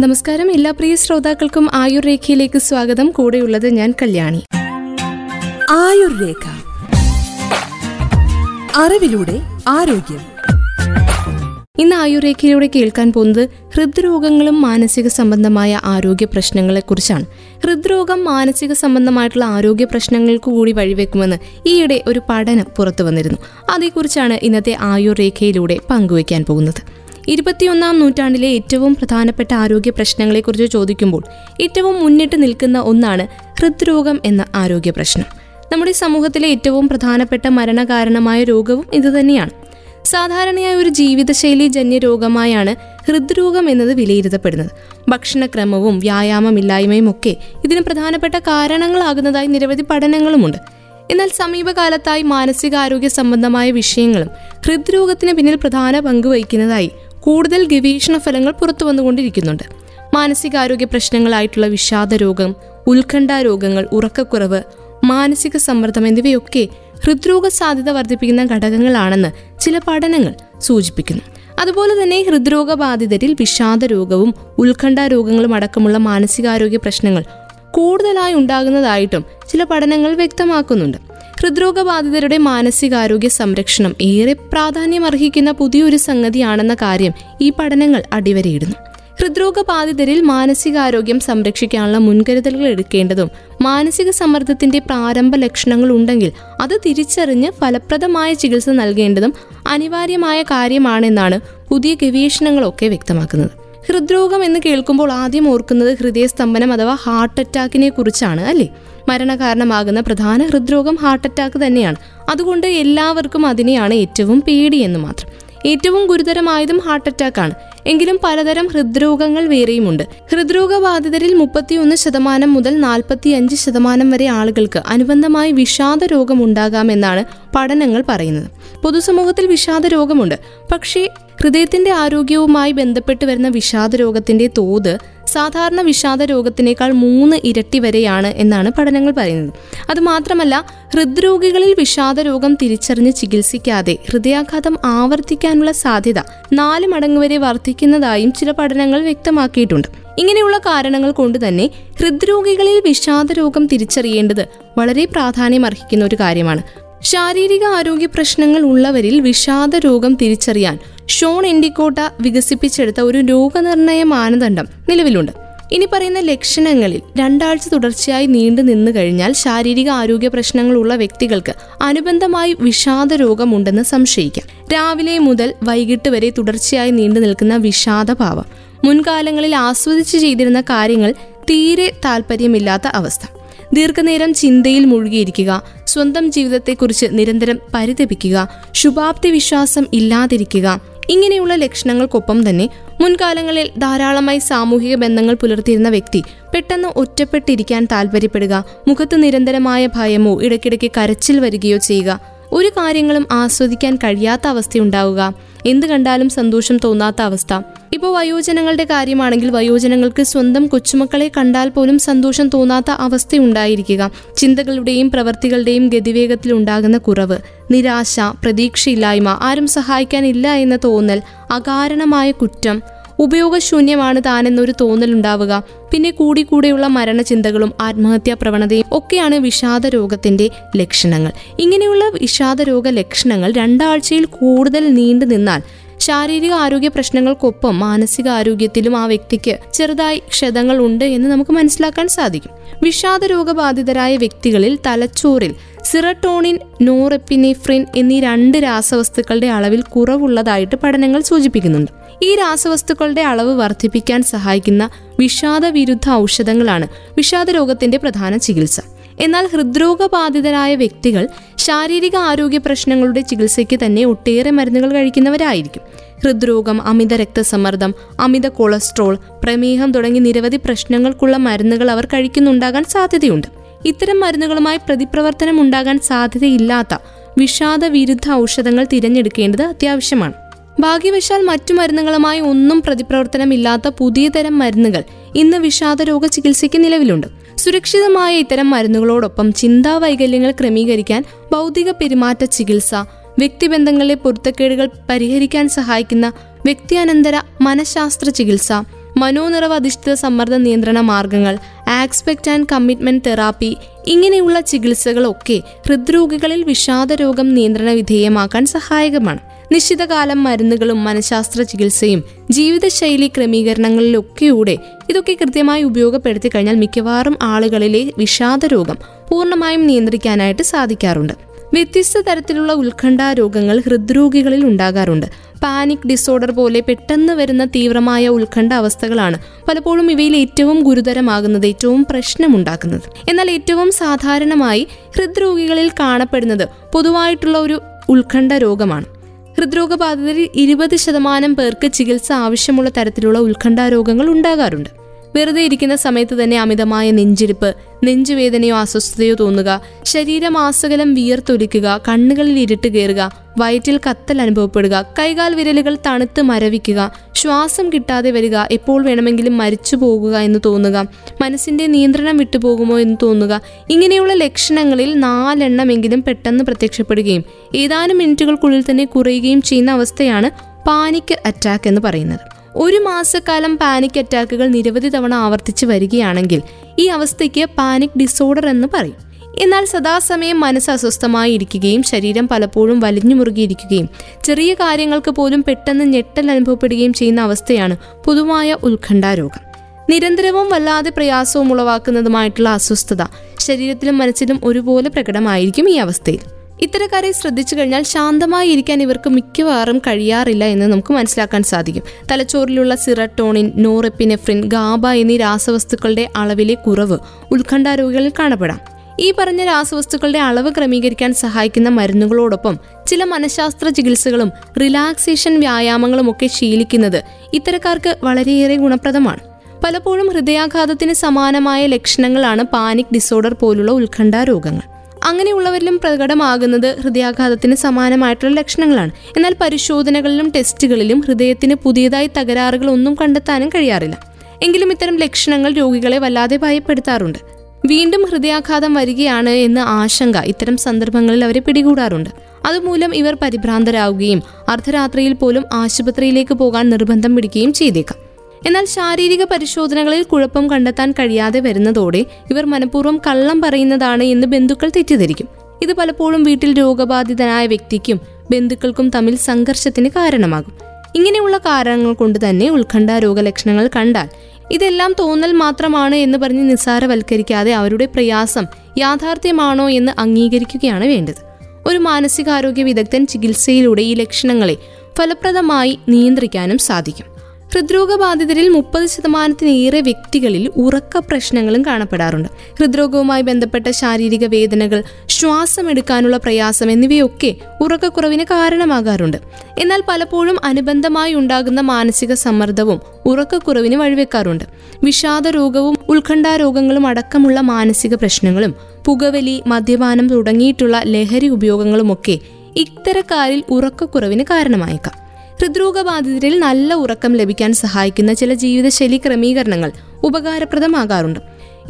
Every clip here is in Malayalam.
നമസ്കാരം. എല്ലാ പ്രിയ ശ്രോതാക്കൾക്കും ആയുർ രേഖയിലേക്ക് സ്വാഗതം. കൂടെയുള്ളത് ഞാൻ കല്യാണി. ആയുർ രേഖ അറിവിലൂടെ ആരോഗ്യം. ഇന്ന് ആയുർരേഖയിലൂടെ കേൾക്കാൻ പോകുന്നത് ഹൃദ്രോഗങ്ങളും മാനസിക സംബന്ധമായ ആരോഗ്യ പ്രശ്നങ്ങളെക്കുറിച്ചാണ് ഹൃദ്രോഗം മാനസിക സംബന്ധമായിട്ടുള്ള ആരോഗ്യ പ്രശ്നങ്ങൾക്ക് കൂടി വഴിവെക്കുമെന്ന് ഈയിടെ ഒരു പഠനം പുറത്തു വന്നിരുന്നു. അതേക്കുറിച്ചാണ് ഇന്നത്തെ ആയുർരേഖയിലൂടെ പങ്കുവയ്ക്കാൻ പോകുന്നത്. ഇരുപത്തിയൊന്നാം നൂറ്റാണ്ടിലെ ഏറ്റവും പ്രധാനപ്പെട്ട ആരോഗ്യ പ്രശ്നങ്ങളെക്കുറിച്ച് ചോദിക്കുമ്പോൾ ഏറ്റവും മുന്നിട്ട് നിൽക്കുന്ന ഒന്നാണ് ഹൃദ്രോഗം എന്ന ആരോഗ്യ പ്രശ്നം. നമ്മുടെ സമൂഹത്തിലെ ഏറ്റവും പ്രധാനപ്പെട്ട മരണകാരണമായ രോഗവും ഇതുതന്നെയാണ് സാധാരണയായ ഒരു ജീവിതശൈലി ജന്യ രോഗമായാണ് ഹൃദ്രോഗം എന്നത് വിലയിരുത്തപ്പെടുന്നത്. ഭക്ഷണക്രമവും വ്യായാമമില്ലായ്മയും ഒക്കെ ഇതിന് പ്രധാനപ്പെട്ട കാരണങ്ങളാകുന്നതായി നിരവധി പഠനങ്ങളുമുണ്ട്. എന്നാൽ സമീപകാലത്തായി മാനസികാരോഗ്യ സംബന്ധമായ വിഷയങ്ങളും ഹൃദ്രോഗത്തിന് പിന്നിൽ പ്രധാന പങ്ക് വഹിക്കുന്നതായി കൂടുതൽ ഗവേഷണ ഫലങ്ങൾ പുറത്തു വന്നുകൊണ്ടിരിക്കുന്നുണ്ട്. മാനസികാരോഗ്യ പ്രശ്നങ്ങളായിട്ടുള്ള വിഷാദ രോഗം ഉത്കണ്ഠ രോഗങ്ങൾ ഉറക്കക്കുറവ് മാനസിക സമ്മർദ്ദം എന്നിവയൊക്കെ ഹൃദ്രോഗ സാധ്യത വർദ്ധിപ്പിക്കുന്ന ഘടകങ്ങളാണെന്ന് ചില പഠനങ്ങൾ സൂചിപ്പിക്കുന്നു. അതുപോലെ തന്നെ ഹൃദ്രോഗ ബാധിതരിൽ വിഷാദ രോഗവും ഉത്കണ്ഠ രോഗങ്ങളും അടക്കമുള്ള മാനസികാരോഗ്യ പ്രശ്നങ്ങൾ കൂടുതലായി ഉണ്ടാകുന്നതായിട്ടും ചില പഠനങ്ങൾ വ്യക്തമാക്കുന്നുണ്ട്. ഹൃദ്രോഗബാധിതരുടെ മാനസികാരോഗ്യ സംരക്ഷണം ഏറെ പ്രാധാന്യമർഹിക്കുന്ന പുതിയൊരു സംഗതിയാണെന്ന കാര്യം ഈ പഠനങ്ങൾ അടിവരയിടുന്നു. ഹൃദ്രോഗബാധിതരിൽ മാനസികാരോഗ്യം സംരക്ഷിക്കാനുള്ള മുൻകരുതലുകൾ എടുക്കേണ്ടതും മാനസിക സമ്മർദ്ദത്തിന്റെ പ്രാരംഭ ലക്ഷണങ്ങൾ ഉണ്ടെങ്കിൽ അത് തിരിച്ചറിഞ്ഞ് ഫലപ്രദമായ ചികിത്സ നൽകേണ്ടതും അനിവാര്യമായ കാര്യമാണെന്നാണ് പുതിയ ഗവേഷണങ്ങളൊക്കെ വ്യക്തമാക്കുന്നത്. ഹൃദ്രോഗം എന്ന് കേൾക്കുമ്പോൾ ആദ്യം ഓർക്കുന്നത് ഹൃദയസ്തംഭനം അഥവാ ഹാർട്ട് അറ്റാക്കിനെ കുറിച്ചാണ് അല്ലേ? മരണകാരണമാകുന്ന പ്രധാന ഹൃദ്രോഗം ഹാർട്ട് അറ്റാക്ക് തന്നെയാണ്. അതുകൊണ്ട് എല്ലാവർക്കും അതിനെയാണ് ഏറ്റവും പേടിയെന്ന് മാത്രം. ഏറ്റവും ഗുരുതരമായതും ഹാർട്ട് അറ്റാക്കാണ്. എങ്കിലും പലതരം ഹൃദ്രോഗങ്ങൾ വേറെയുമുണ്ട്. ഹൃദ്രോഗബാധിതരിൽ മുപ്പത്തിയൊന്ന് ശതമാനം മുതൽ നാൽപ്പത്തി അഞ്ച് ശതമാനം വരെ ആളുകൾക്ക് അനുബന്ധമായി വിഷാദ രോഗം ഉണ്ടാകാമെന്നാണ് പഠനങ്ങൾ പറയുന്നത്. പൊതുസമൂഹത്തിൽ വിഷാദ രോഗമുണ്ട്. പക്ഷേ ഹൃദയത്തിന്റെ ആരോഗ്യവുമായി ബന്ധപ്പെട്ട് വരുന്ന വിഷാദ രോഗത്തിന്റെ തോത് സാധാരണ വിഷാദ രോഗത്തിനേക്കാൾ മൂന്ന് ഇരട്ടി വരെയാണ് എന്നാണ് പഠനങ്ങൾ പറയുന്നത്. അതുമാത്രമല്ല ഹൃദ്രോഗികളിൽ വിഷാദ രോഗം തിരിച്ചറിഞ്ഞ് ചികിത്സിക്കാതെ ഹൃദയാഘാതം ആവർത്തിക്കാനുള്ള സാധ്യത നാല് മടങ്ങ് വരെ വർദ്ധിക്കുന്നതായും ചില പഠനങ്ങൾ വ്യക്തമാക്കിയിട്ടുണ്ട്. ഇങ്ങനെയുള്ള കാരണങ്ങൾ കൊണ്ട് തന്നെ ഹൃദ്രോഗികളിൽ വിഷാദ രോഗം തിരിച്ചറിയേണ്ടത് വളരെ പ്രാധാന്യം അർഹിക്കുന്ന ഒരു കാര്യമാണ്. ശാരീരിക ആരോഗ്യ പ്രശ്നങ്ങൾ ഉള്ളവരിൽ വിഷാദ രോഗം തിരിച്ചറിയാൻ ഷോൺ എൻഡിക്കോട്ട വികസിപ്പിച്ചെടുത്ത ഒരു രോഗനിർണയ മാനദണ്ഡം നിലവിലുണ്ട്. ഇനി പറയുന്ന ലക്ഷണങ്ങളിൽ രണ്ടാഴ്ച തുടർച്ചയായി നീണ്ടു നിന്നു കഴിഞ്ഞാൽ ശാരീരിക ആരോഗ്യ പ്രശ്നങ്ങളുള്ള വ്യക്തികൾക്ക് അനുബന്ധമായി വിഷാദ രോഗമുണ്ടെന്ന് സംശയിക്കാം. രാവിലെ മുതൽ വൈകിട്ട് വരെ തുടർച്ചയായി നീണ്ടു നിൽക്കുന്ന വിഷാദഭാവം. മുൻകാലങ്ങളിൽ ആസ്വദിച്ച് ചെയ്തിരുന്ന കാര്യങ്ങൾ തീരെ താല്പര്യമില്ലാത്ത അവസ്ഥ. ദീർഘനേരം ചിന്തയിൽ മുഴുകിയിരിക്കുക. സ്വന്തം ജീവിതത്തെക്കുറിച്ച് നിരന്തരം പരിതപിക്കുക. ശുഭാപ്തി വിശ്വാസം ഇല്ലാതിരിക്കുക. ഇങ്ങനെയുള്ള ലക്ഷണങ്ങൾക്കൊപ്പം തന്നെ മുൻകാലങ്ങളിൽ ധാരാളമായി സാമൂഹിക ബന്ധങ്ങൾ പുലർത്തിയിരുന്ന വ്യക്തി പെട്ടെന്ന് ഒറ്റപ്പെട്ടിരിക്കാൻ താല്പര്യപ്പെടുക മുഖത്ത് നിരന്തരമായ ഭയമോ ഇടയ്ക്കിടയ്ക്ക് കരച്ചിൽ വരികയോ ചെയ്യുക. ഒരു കാര്യങ്ങളും ആസ്വദിക്കാൻ കഴിയാത്ത അവസ്ഥയുണ്ടാവുക. എന്ത് കണ്ടാലും സന്തോഷം തോന്നാത്ത അവസ്ഥ. ഇപ്പോൾ വയോജനങ്ങളുടെ കാര്യമാണെങ്കിൽ വയോജനങ്ങൾക്ക് സ്വന്തം കൊച്ചുമക്കളെ കണ്ടാൽ പോലും സന്തോഷം തോന്നാത്ത അവസ്ഥയുണ്ടായിരിക്കുക. ചിന്തകളുടെയും പ്രവർത്തികളുടെയും ഗതിവേഗത്തിൽ ഉണ്ടാകുന്ന കുറവ്. നിരാശ പ്രതീക്ഷയില്ലായ്മ ആരും സഹായിക്കാനില്ല എന്ന തോന്നൽ അകാരണമായ കുറ്റം ഉപയോഗശൂന്യമാണ് താനെന്നൊരു തോന്നലുണ്ടാവുക. പിന്നെ കൂടി കൂടെയുള്ള മരണചിന്തകളും ആത്മഹത്യാ പ്രവണതയും ഒക്കെയാണ് വിഷാദ രോഗത്തിന്റെ ലക്ഷണങ്ങൾ. ഇങ്ങനെയുള്ള വിഷാദ രോഗ ലക്ഷണങ്ങൾ രണ്ടാഴ്ചയിൽ കൂടുതൽ നീണ്ടു നിന്നാൽ ശാരീരിക ആരോഗ്യ പ്രശ്നങ്ങൾക്കൊപ്പം മാനസിക ആരോഗ്യത്തിലും ആ വ്യക്തിക്ക് ചെറുതായി ക്ഷതങ്ങൾ ഉണ്ട് എന്ന് നമുക്ക് മനസ്സിലാക്കാൻ സാധിക്കും. വിഷാദ രോഗബാധിതരായ വ്യക്തികളിൽ തലച്ചോറിൽ സിറട്ടോണിൻ നോറെപ്പിനിഫ്രിൻ എന്നീ രണ്ട് രാസവസ്തുക്കളുടെ അളവിൽ കുറവുള്ളതായിട്ട് പഠനങ്ങൾ സൂചിപ്പിക്കുന്നുണ്ട്. ഈ രാസവസ്തുക്കളുടെ അളവ് വർദ്ധിപ്പിക്കാൻ സഹായിക്കുന്ന വിഷാദ വിരുദ്ധ ഔഷധങ്ങളാണ് വിഷാദ രോഗത്തിന്റെ പ്രധാന ചികിത്സ. എന്നാൽ ഹൃദ്രോഗബാധിതരായ വ്യക്തികൾ ശാരീരിക ആരോഗ്യ പ്രശ്നങ്ങളുടെ ചികിത്സയ്ക്ക് തന്നെ ഒട്ടേറെ മരുന്നുകൾ കഴിക്കുന്നവരായിരിക്കും. ഹൃദ്രോഗം അമിത രക്തസമ്മർദ്ദം അമിത കൊളസ്ട്രോൾ പ്രമേഹം തുടങ്ങി നിരവധി പ്രശ്നങ്ങൾക്കുള്ള മരുന്നുകൾ അവർ കഴിക്കുന്നുണ്ടാകാൻ സാധ്യതയുണ്ട്. ഇത്തരം മരുന്നുകളുമായി പ്രതിപ്രവർത്തനം ഉണ്ടാകാൻ സാധ്യതയില്ലാത്ത വിഷാദ വിരുദ്ധ ഔഷധങ്ങൾ തിരഞ്ഞെടുക്കേണ്ടത് അത്യാവശ്യമാണ്. ഭാഗ്യവശാൽ മറ്റു മരുന്നുകളുമായി ഒന്നും പ്രതിപ്രവർത്തനമില്ലാത്ത പുതിയ തരം മരുന്നുകൾ ഇന്ന് വിഷാദ രോഗ ചികിത്സയ്ക്ക് നിലവിലുണ്ട്. സുരക്ഷിതമായ ഇത്തരം മരുന്നുകളോടൊപ്പം ചിന്താ വൈകല്യങ്ങൾ ക്രമീകരിക്കാൻ ഭൗതിക പെരുമാറ്റ ചികിത്സ വ്യക്തിബന്ധങ്ങളിലെ പൊരുത്തക്കേടുകൾ പരിഹരിക്കാൻ സഹായിക്കുന്ന വ്യക്തിയാനന്തര മനഃശാസ്ത്ര ചികിത്സ മനോനിറവ് അധിഷ്ഠിത സമ്മർദ്ദ നിയന്ത്രണ മാർഗങ്ങൾ ആക്സ്പെക്ട് ആൻഡ് കമ്മിറ്റ്മെന്റ് തെറാപ്പി ഇങ്ങനെയുള്ള ചികിത്സകളൊക്കെ ഹൃദ്രോഗികളിൽ വിഷാദരോഗം നിയന്ത്രണ വിധേയമാക്കാൻ സഹായകമാണ്. നിശ്ചിതകാലം മരുന്നുകളും മനഃശാസ്ത്ര ചികിത്സയും ജീവിതശൈലി ക്രമീകരണങ്ങളിലൊക്കെയൂടെ ഇതൊക്കെ കൃത്യമായി ഉപയോഗപ്പെടുത്തി കഴിഞ്ഞാൽ മിക്കവാറും ആളുകളിലെ വിഷാദ രോഗം പൂർണമായും നിയന്ത്രിക്കാനായിട്ട് സാധിക്കാറുണ്ട്. വ്യത്യസ്ത തരത്തിലുള്ള ഉത്കണ്ഠ രോഗങ്ങൾ ഹൃദ്രോഗികളിൽ ഉണ്ടാകാറുണ്ട്. പാനിക് ഡിസോർഡർ പോലെ പെട്ടെന്ന് വരുന്ന തീവ്രമായ ഉത്കണ്ഠ അവസ്ഥകളാണ് പലപ്പോഴും ഇവയിൽ ഏറ്റവും ഗുരുതരമാകുന്നത് ഏറ്റവും പ്രശ്നമുണ്ടാക്കുന്നത്. എന്നാൽ ഏറ്റവും സാധാരണമായി ഹൃദ്രോഗികളിൽ കാണപ്പെടുന്നത് പൊതുവായിട്ടുള്ള ഒരു ഉത്കണ്ഠ രോഗമാണ്. ഹൃദ്രോഗബാധിതരിൽ ഇരുപത് ശതമാനം പേർക്ക് ചികിത്സ ആവശ്യമുള്ള തരത്തിലുള്ള ഉത്കണ്ഠ രോഗങ്ങൾ ഉണ്ടാകാറുണ്ട്. വെറുതെ ഇരിക്കുന്ന സമയത്ത് തന്നെ അമിതമായ നെഞ്ചിരിപ്പ് നെഞ്ചുവേദനയോ അസ്വസ്ഥതയോ തോന്നുക ശരീരം ആസകലം വിയർത്തൊലിക്കുക കണ്ണുകളിൽ ഇരുട്ട് കയറുക വയറ്റിൽ കത്തൽ അനുഭവപ്പെടുക കൈകാൽ വിരലുകൾ തണുത്ത് മരവിക്കുക ശ്വാസം കിട്ടാതെ വരിക എപ്പോൾ വേണമെങ്കിലും മരിച്ചു പോകുക എന്ന് തോന്നുക മനസ്സിന്റെ നിയന്ത്രണം വിട്ടുപോകുമോ എന്ന് തോന്നുക ഇങ്ങനെയുള്ള ലക്ഷണങ്ങളിൽ നാലെണ്ണമെങ്കിലും പെട്ടെന്ന് പ്രത്യക്ഷപ്പെടുകയും ഏതാനും മിനിറ്റുകൾക്കുള്ളിൽ തന്നെ കുറയുകയും ചെയ്യുന്ന അവസ്ഥയാണ് പാനിക് അറ്റാക്ക് എന്ന് പറയുന്നത്. ഒരു മാസക്കാലം പാനിക് അറ്റാക്കുകൾ നിരവധി തവണ ആവർത്തിച്ച് വരികയാണെങ്കിൽ ഈ അവസ്ഥയ്ക്ക് പാനിക് ഡിസോർഡർ എന്ന് പറയും. എന്നാൽ സദാസമയം മനസ്സ് അസ്വസ്ഥമായി ഇരിക്കുകയും ശരീരം പലപ്പോഴും വലിഞ്ഞു മുറുകിയിരിക്കുകയും ചെറിയ കാര്യങ്ങൾക്ക് പോലും പെട്ടെന്ന് ഞെട്ടൽ അനുഭവപ്പെടുകയും ചെയ്യുന്ന അവസ്ഥയാണ് പൊതുവായ ഉത്കണ്ഠാരോഗം. നിരന്തരവും വല്ലാതെ പ്രയാസവും ഉളവാക്കുന്നതുമായിട്ടുള്ള അസ്വസ്ഥത ശരീരത്തിലും മനസ്സിലും ഒരുപോലെ പ്രകടമായിരിക്കും ഈ അവസ്ഥയിൽ. ഇത്തരക്കാരെ ശ്രദ്ധിച്ചു കഴിഞ്ഞാൽ ശാന്തമായി ഇരിക്കാൻ ഇവർക്ക് മിക്കവാറും കഴിയാറില്ല എന്ന് നമുക്ക് മനസ്സിലാക്കാൻ സാധിക്കും. തലച്ചോറിലുള്ള സിറട്ടോണിൻ നോറെപ്പിനെഫ്രിൻ ഗാബ എന്നീ രാസവസ്തുക്കളുടെ അളവിലെ കുറവ് ഉത്കണ്ഠാരോഗികളിൽ കാണപ്പെടാം. ഈ പറഞ്ഞ രാസവസ്തുക്കളുടെ അളവ് ക്രമീകരിക്കാൻ സഹായിക്കുന്ന മരുന്നുകളോടൊപ്പം ചില മനഃശാസ്ത്ര ചികിത്സകളും റിലാക്സേഷൻ വ്യായാമങ്ങളും ഒക്കെ ശീലിക്കുന്നത് ഇത്തരക്കാർക്ക് വളരെയേറെ ഗുണപ്രദമാണ്. പലപ്പോഴും ഹൃദയാഘാതത്തിന് സമാനമായ ലക്ഷണങ്ങളാണ് പാനിക് ഡിസോർഡർ പോലുള്ള ഉത്കണ്ഠ രോഗങ്ങൾ അങ്ങനെയുള്ളവരിലും പ്രകടമാകുന്നത് ഹൃദയാഘാതത്തിന് സമാനമായിട്ടുള്ള ലക്ഷണങ്ങളാണ്. എന്നാൽ പരിശോധനകളിലും ടെസ്റ്റുകളിലും ഹൃദയത്തിന് പുതിയതായി തകരാറുകൾ ഒന്നും കണ്ടെത്താനും കഴിയാറില്ല. എങ്കിലും ഇത്തരം ലക്ഷണങ്ങൾ രോഗികളെ വല്ലാതെ ഭയപ്പെടുത്താറുണ്ട്. വീണ്ടും ഹൃദയാഘാതം വരികയാണ് എന്ന ആശങ്ക ഇത്തരം സന്ദർഭങ്ങളിൽ അവരെ പിടികൂടാറുണ്ട്. അതുമൂലം ഇവർ പരിഭ്രാന്തരാകുകയും അർദ്ധരാത്രിയിൽ പോലും ആശുപത്രിയിലേക്ക് പോകാൻ നിർബന്ധം പിടിക്കുകയും ചെയ്തേക്കാം. എന്നാൽ ശാരീരിക പരിശോധനകളിൽ കുഴപ്പം കണ്ടെത്താൻ കഴിയാതെ വരുന്നതോടെ ഇവർ മനഃപൂർവം കള്ളം പറയുന്നതാണ് എന്ന് ബന്ധുക്കൾ തെറ്റിദ്ധരിക്കും. ഇത് പലപ്പോഴും വീട്ടിൽ രോഗബാധിതനായ വ്യക്തിക്കും ബന്ധുക്കൾക്കും തമ്മിൽ സംഘർഷത്തിന് കാരണമാകും. ഇങ്ങനെയുള്ള കാരണങ്ങൾ കൊണ്ട് തന്നെ ഉത്കണ്ഠ രോഗലക്ഷണങ്ങൾ കണ്ടാൽ ഇതെല്ലാം തോന്നൽ മാത്രമാണ് എന്ന് പറഞ്ഞ് നിസ്സാരവൽക്കരിക്കാതെ അവരുടെ പ്രയാസം യാഥാർത്ഥ്യമാണോ എന്ന് അംഗീകരിക്കുകയാണ് വേണ്ടത്. ഒരു മാനസികാരോഗ്യ വിദഗ്ധൻ ചികിത്സയിലൂടെ ഈ ലക്ഷണങ്ങളെ ഫലപ്രദമായി നിയന്ത്രിക്കാനും സാധിക്കും. ഹൃദ്രോഗബാധിതരിൽ മുപ്പത് ശതമാനത്തിനേറെ വ്യക്തികളിൽ ഉറക്ക പ്രശ്നങ്ങളും കാണപ്പെടാറുണ്ട്. ഹൃദ്രോഗവുമായി ബന്ധപ്പെട്ട ശാരീരിക വേദനകൾ ശ്വാസമെടുക്കാനുള്ള പ്രയാസം എന്നിവയൊക്കെ ഉറക്കക്കുറവിന് കാരണമാകാറുണ്ട്. എന്നാൽ പലപ്പോഴും അനുബന്ധമായി ഉണ്ടാകുന്ന മാനസിക സമ്മർദ്ദവും ഉറക്കക്കുറവിന് വഴിവെക്കാറുണ്ട്. വിഷാദ രോഗവും ഉത്കണ്ഠാരോഗങ്ങളും അടക്കമുള്ള മാനസിക പ്രശ്നങ്ങളും പുകവലി മദ്യപാനം തുടങ്ങിയിട്ടുള്ള ലഹരി ഉപയോഗങ്ങളുമൊക്കെ ഇത്തരക്കാരിൽ ഉറക്കക്കുറവിന് കാരണമായേക്കാം. ഹൃദ്രോഗബാധിതരിൽ നല്ല ഉറക്കം ലഭിക്കാൻ സഹായിക്കുന്ന ചില ജീവിതശൈലി ക്രമീകരണങ്ങൾ ഉപകാരപ്രദമാകാറുണ്ട്.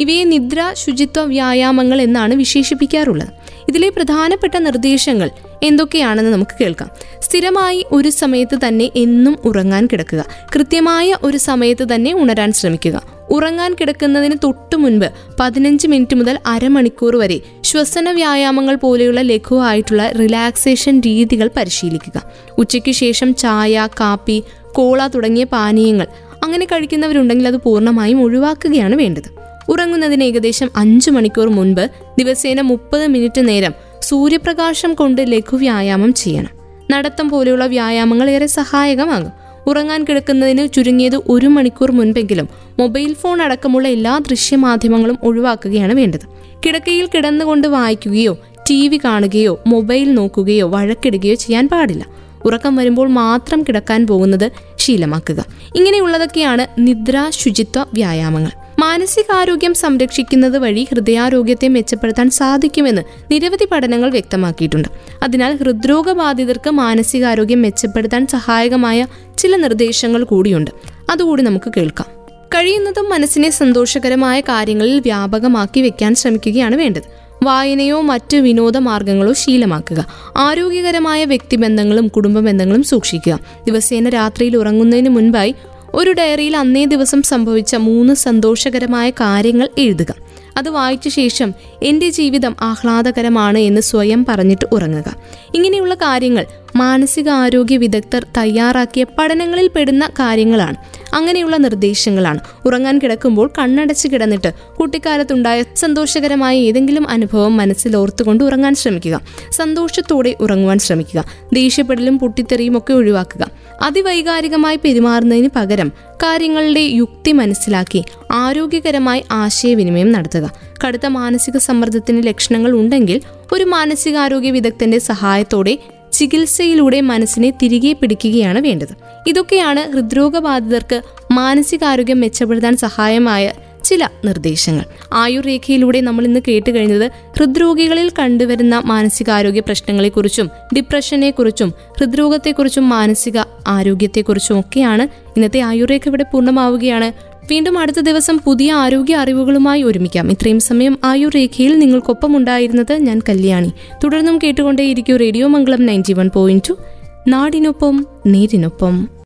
ഇവയെ നിദ്ര ശുചിത്വ വ്യായാമങ്ങൾ എന്നാണ് വിശേഷിപ്പിക്കാറുള്ളത്. ഇതിലെ പ്രധാനപ്പെട്ട നിർദ്ദേശങ്ങൾ എന്തൊക്കെയാണെന്ന് നമുക്ക് കേൾക്കാം. സ്ഥിരമായി ഒരു സമയത്ത് തന്നെ എന്നും ഉറങ്ങാൻ കിടക്കുക. കൃത്യമായ ഒരു സമയത്ത് തന്നെ ഉണരാൻ ശ്രമിക്കുക. ഉറങ്ങാൻ കിടക്കുന്നതിന് തൊട്ടു മുൻപ് പതിനഞ്ച് മിനിറ്റ് മുതൽ അരമണിക്കൂർ വരെ ശ്വസന വ്യായാമങ്ങൾ പോലെയുള്ള ലഘുവായിട്ടുള്ള റിലാക്സേഷൻ രീതികൾ പരിശീലിക്കുക. ഉച്ചയ്ക്ക് ശേഷം ചായ കാപ്പി കോള തുടങ്ങിയ പാനീയങ്ങൾ അങ്ങനെ കഴിക്കുന്നവരുണ്ടെങ്കിൽ അത് പൂർണമായും ഒഴിവാക്കുകയാണ് വേണ്ടത്. ഉറങ്ങുന്നതിന് ഏകദേശം അഞ്ചു മണിക്കൂർ മുൻപ് ദിവസേന മുപ്പത് മിനിറ്റ് നേരം സൂര്യപ്രകാശം കൊണ്ട് ലഘു വ്യായാമം ചെയ്യണം. നടത്തം പോലെയുള്ള വ്യായാമങ്ങൾ ഏറെ സഹായകമാകും. ഉറങ്ങാൻ കിടക്കുന്നതിന് ചുരുങ്ങിയത് ഒരു മണിക്കൂർ മുൻപെങ്കിലും മൊബൈൽ ഫോൺ അടക്കമുള്ള എല്ലാ ദൃശ്യമാധ്യമങ്ങളും ഒഴിവാക്കുകയാണ് വേണ്ടത്. കിടക്കയിൽ കിടന്നുകൊണ്ട് വായിക്കുകയോ ടി വി കാണുകയോ മൊബൈൽ നോക്കുകയോ വഴക്കിടുകയോ ചെയ്യാൻ പാടില്ല. ഉറക്കം വരുമ്പോൾ മാത്രം കിടക്കാൻ പോകുന്നത് ശീലമാക്കുക. ഇങ്ങനെയുള്ളതൊക്കെയാണ് നിദ്ര ശുചിത്വ വ്യായാമങ്ങൾ. മാനസികാരോഗ്യം സംരക്ഷിക്കുന്നത് വഴി ഹൃദയാരോഗ്യത്തെ മെച്ചപ്പെടുത്താൻ സാധിക്കുമെന്ന് നിരവധി പഠനങ്ങൾ വ്യക്തമാക്കിയിട്ടുണ്ട്. അതിനാൽ ഹൃദ്രോഗബാധിതർക്ക് മാനസികാരോഗ്യം മെച്ചപ്പെടുത്താൻ സഹായകമായ ചില നിർദ്ദേശങ്ങൾ കൂടിയുണ്ട്. അതുകൂടി നമുക്ക് കേൾക്കാം. കഴിയുന്നതും മനസ്സിനെ സന്തോഷകരമായ കാര്യങ്ങളിൽ വ്യാപകമാക്കി വെക്കാൻ ശ്രമിക്കുകയാണ് വേണ്ടത്. വായനയോ മറ്റ് വിനോദ മാർഗങ്ങളോ ശീലമാക്കുക. ആരോഗ്യകരമായ വ്യക്തിബന്ധങ്ങളും കുടുംബ ബന്ധങ്ങളും സൂക്ഷിക്കുക. ദിവസേന രാത്രിയിൽ ഉറങ്ങുന്നതിന് മുൻപായി ഒരു ഡയറിയിൽ അന്നേ ദിവസം സംഭവിച്ച മൂന്ന് സന്തോഷകരമായ കാര്യങ്ങൾ എഴുതുക. അത് വായിച്ച ശേഷം എന്റെ ജീവിതം ആഹ്ലാദകരമാണ് എന്ന് സ്വയം പറഞ്ഞിട്ട് ഉറങ്ങുക. ഇങ്ങനെയുള്ള കാര്യങ്ങൾ മാനസിക ആരോഗ്യ വിദഗ്ധർ തയ്യാറാക്കിയ പഠനങ്ങളിൽ പെടുന്ന കാര്യങ്ങളാണ്. അങ്ങനെയുള്ള നിർദ്ദേശങ്ങളാണ്. ഉറങ്ങാൻ കിടക്കുമ്പോൾ കണ്ണടച്ച് കിടന്നിട്ട് കുട്ടിക്കാലത്തുണ്ടായ സന്തോഷകരമായ ഏതെങ്കിലും അനുഭവം മനസ്സിൽ ഓർത്തുകൊണ്ട് ഉറങ്ങാൻ ശ്രമിക്കുക. സന്തോഷത്തോടെ ഉറങ്ങുവാൻ ശ്രമിക്കുക. ദേഷ്യപ്പെടലും പൊട്ടിത്തെറിയും ഒക്കെ ഒഴിവാക്കുക. അതിവൈകാരികമായി പെരുമാറുന്നതിന് പകരം കാര്യങ്ങളുടെ യുക്തി മനസ്സിലാക്കി ആരോഗ്യകരമായി ആശയവിനിമയം നടത്തുക. കടുത്ത മാനസിക സമ്മർദ്ദത്തിന് ലക്ഷണങ്ങൾ ഉണ്ടെങ്കിൽ ഒരു മാനസികാരോഗ്യ വിദഗ്ധന്റെ സഹായത്തോടെ ചികിത്സയിലൂടെ മനസ്സിനെ തിരികെ പിടിക്കുകയാണ് വേണ്ടത്. ഇതൊക്കെയാണ് ഹൃദ്രോഗബാധിതർക്ക് മാനസികാരോഗ്യം മെച്ചപ്പെടുത്താൻ സഹായമായ ചില നിർദ്ദേശങ്ങൾ. ആയുർരേഖയിലൂടെ നമ്മൾ ഇന്ന് കേട്ട് കഴിഞ്ഞത് ഹൃദ്രോഗികളിൽ കണ്ടുവരുന്ന മാനസികാരോഗ്യ പ്രശ്നങ്ങളെക്കുറിച്ചും ഡിപ്രഷനെക്കുറിച്ചും ഹൃദ്രോഗത്തെക്കുറിച്ചും മാനസിക ആരോഗ്യത്തെക്കുറിച്ചും ഒക്കെയാണ് ഇന്നത്തെ ആയുർരേഖ ഇവിടെ പൂർണമാവുകയാണ്. വീണ്ടും അടുത്ത ദിവസം പുതിയ ആരോഗ്യ അറിവുകളുമായി ഒരുമിക്കാം. ഇത്രയും സമയം ആയുർരേഖയിൽ നിങ്ങൾക്കൊപ്പം ഉണ്ടായിരുന്നത് ഞാൻ കല്യാണി. തുടർന്നും കേട്ടുകൊണ്ടേയിരിക്കും radio Mangalam ninety one point two. നാടിനൊപ്പം നേരിനൊപ്പം.